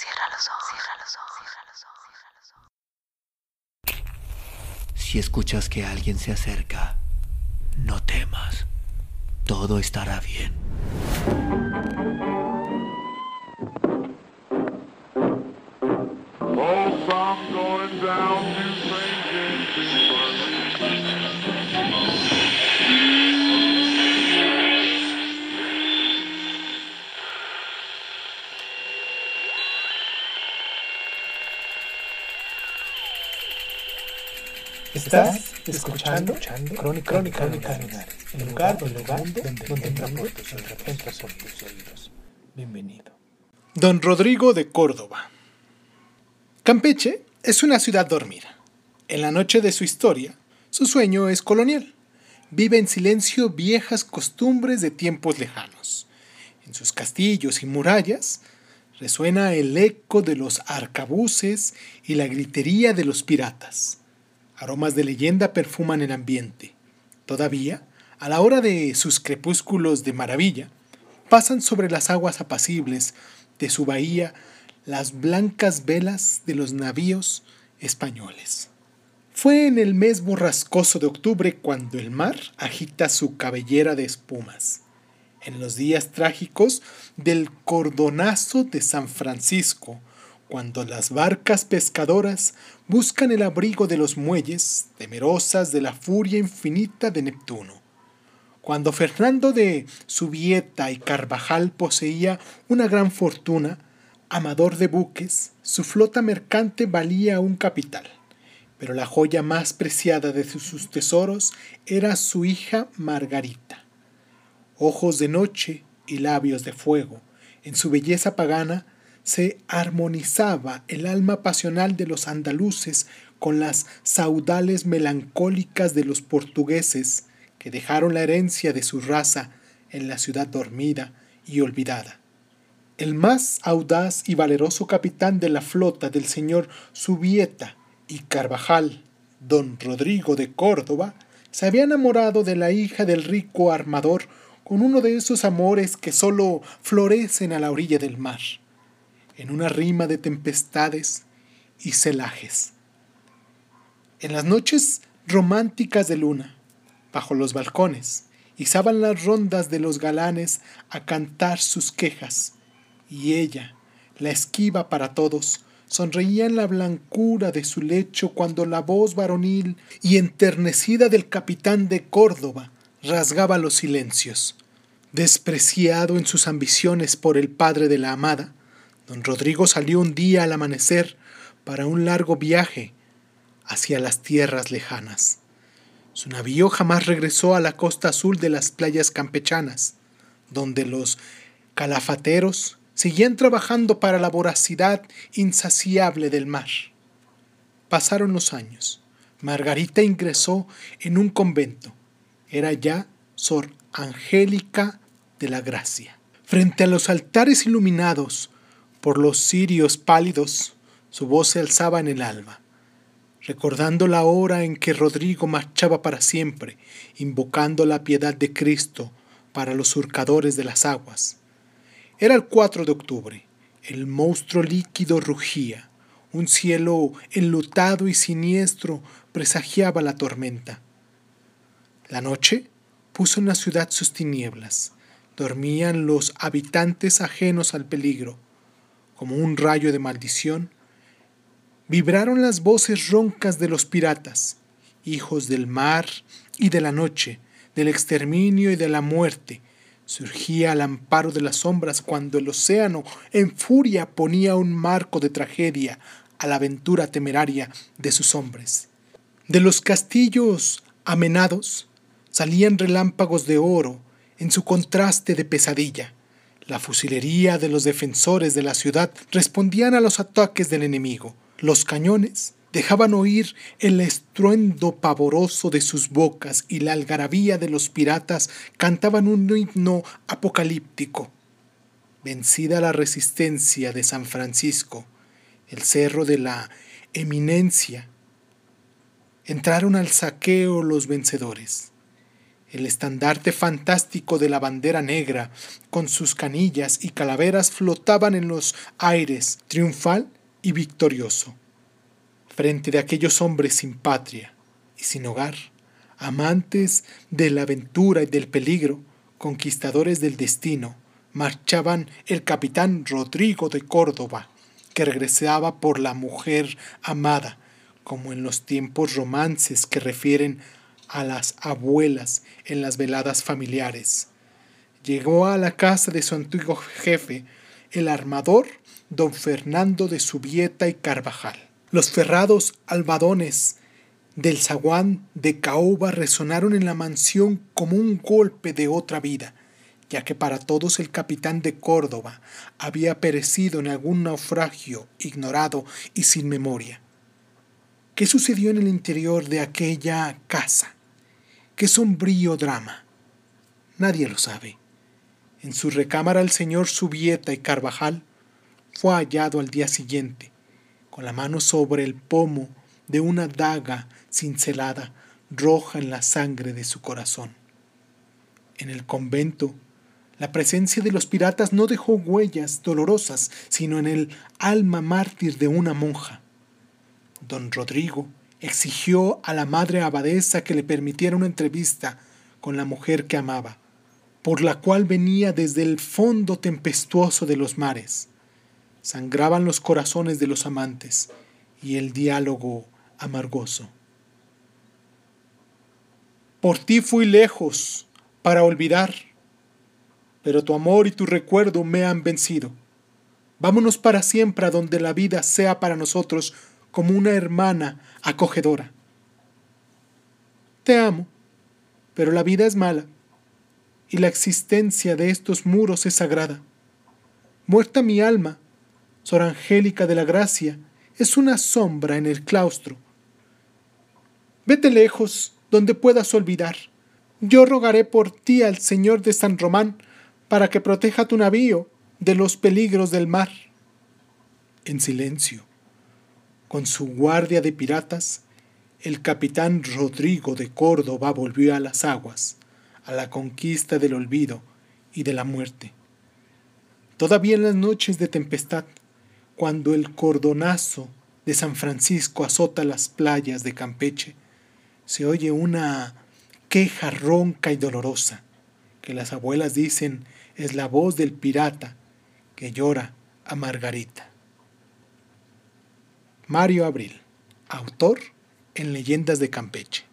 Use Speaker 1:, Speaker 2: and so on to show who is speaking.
Speaker 1: Cierra los ojos, cierra los ojos, cierra los ojos, cierra los ojos.
Speaker 2: Si escuchas que alguien se acerca, no temas. Todo estará bien.
Speaker 3: Hope I'm going down
Speaker 4: Estás escuchando, Crónica, Crónica, Crónica el lugar, el lugar donde, donde entra por tus entra por tus oídos. Bienvenido. Don Rodrigo de Córdoba. Campeche es una ciudad dormida. En la noche de su historia, su sueño es colonial. Vive en silencio viejas costumbres de tiempos lejanos. En sus castillos y murallas resuena el eco de los arcabuces y la gritería de los piratas. Aromas de leyenda perfuman el ambiente. Todavía, a la hora de sus crepúsculos de maravilla, pasan sobre las aguas apacibles de su bahía las blancas velas de los navíos españoles. Fue en el mes borrascoso de octubre cuando el mar agita su cabellera de espumas. En los días trágicos del cordonazo de San Francisco, cuando las barcas pescadoras buscan el abrigo de los muelles, temerosas de la furia infinita de Neptuno. Cuando Fernando de Subieta y Carvajal poseía una gran fortuna, amador de buques, su flota mercante valía un capital. Pero la joya más preciada de sus tesoros era su hija Margarita. Ojos de noche y labios de fuego, en su belleza pagana se armonizaba el alma pasional de los andaluces con las saudales melancólicas de los portugueses que dejaron la herencia de su raza en la ciudad dormida y olvidada. El más audaz y valeroso capitán de la flota del señor Subieta y Carvajal, don Rodrigo de Córdoba, se había enamorado de la hija del rico armador con uno de esos amores que sólo florecen a la orilla del mar, en una rima de tempestades y celajes. En las noches románticas de luna, bajo los balcones, izaban las rondas de los galanes a cantar sus quejas, y ella, la esquiva para todos, sonreía en la blancura de su lecho cuando la voz varonil y enternecida del capitán de Córdoba rasgaba los silencios. Despreciado en sus ambiciones por el padre de la amada, don Rodrigo salió un día al amanecer para un largo viaje hacia las tierras lejanas. Su navío jamás regresó a la costa azul de las playas campechanas, donde los calafateros seguían trabajando para la voracidad insaciable del mar. Pasaron los años. Margarita ingresó en un convento. Era ya Sor Angélica de la Gracia. Frente a los altares iluminados por los cirios pálidos, su voz se alzaba en el alba, recordando la hora en que Rodrigo marchaba para siempre, invocando la piedad de Cristo para los surcadores de las aguas era el 4 de octubre. El monstruo líquido rugía. Un cielo enlutado y siniestro presagiaba la tormenta. La noche puso en la ciudad sus tinieblas. Dormían los habitantes ajenos al peligro. Como un rayo de maldición, vibraron las voces roncas de los piratas, hijos del mar y de la noche, del exterminio y de la muerte, surgía al amparo de las sombras cuando el océano en furia ponía un marco de tragedia a la aventura temeraria de sus hombres. De los castillos amenados salían relámpagos de oro en su contraste de pesadilla. La fusilería de los defensores de la ciudad respondían a los ataques del enemigo. Los cañones dejaban oír el estruendo pavoroso de sus bocas y la algarabía de los piratas cantaban un himno apocalíptico. Vencida la resistencia de San Francisco, el cerro de la eminencia, entraron al saqueo los vencedores. El estandarte fantástico de la bandera negra, con sus canillas y calaveras, flotaban en los aires, triunfal y victorioso, frente de aquellos hombres sin patria y sin hogar, amantes de la aventura y del peligro, conquistadores del destino, marchaban el capitán Rodrigo de Córdoba, que regresaba por la mujer amada, como en los tiempos romances que refieren a las abuelas en las veladas familiares. Llegó a la casa de su antiguo jefe, el armador don Fernando de Subieta y Carvajal. Los ferrados albadones del zaguán de Caoba resonaron en la mansión como un golpe de otra vida, ya que para todos el capitán de Córdoba había perecido en algún naufragio ignorado y sin memoria. ¿Qué sucedió en el interior de aquella casa? ¿Qué sombrío drama? Nadie lo sabe. En su recámara el señor Subieta y Carvajal fue hallado al día siguiente, con la mano sobre el pomo de una daga cincelada roja en la sangre de su corazón. En el convento la presencia de los piratas no dejó huellas dolorosas, sino en el alma mártir de una monja. Don Rodrigo exigió a la madre abadesa que le permitiera una entrevista con la mujer que amaba, por la cual venía desde el fondo tempestuoso de los mares. Sangraban los corazones de los amantes y el diálogo amargoso. Por ti fui lejos para olvidar pero tu amor y tu recuerdo me han vencido. Vámonos para siempre a donde la vida sea para nosotros como una hermana acogedora. Te amo, pero la vida es mala y la existencia de estos muros es sagrada. Muerta mi alma, Sor Angélica de la Gracia, es una sombra en el claustro. Vete lejos, donde puedas olvidar. Yo rogaré por ti al Señor de San Román para que proteja tu navío de los peligros del mar. En silencio, con su guardia de piratas, el capitán Rodrigo de Córdoba volvió a las aguas, a la conquista del olvido y de la muerte. Todavía en las noches de tempestad, cuando el cordonazo de San Francisco azota las playas de Campeche, se oye una queja ronca y dolorosa, que las abuelas dicen es la voz del pirata que llora a Margarita. Mario Abril, autor en Leyendas de Campeche.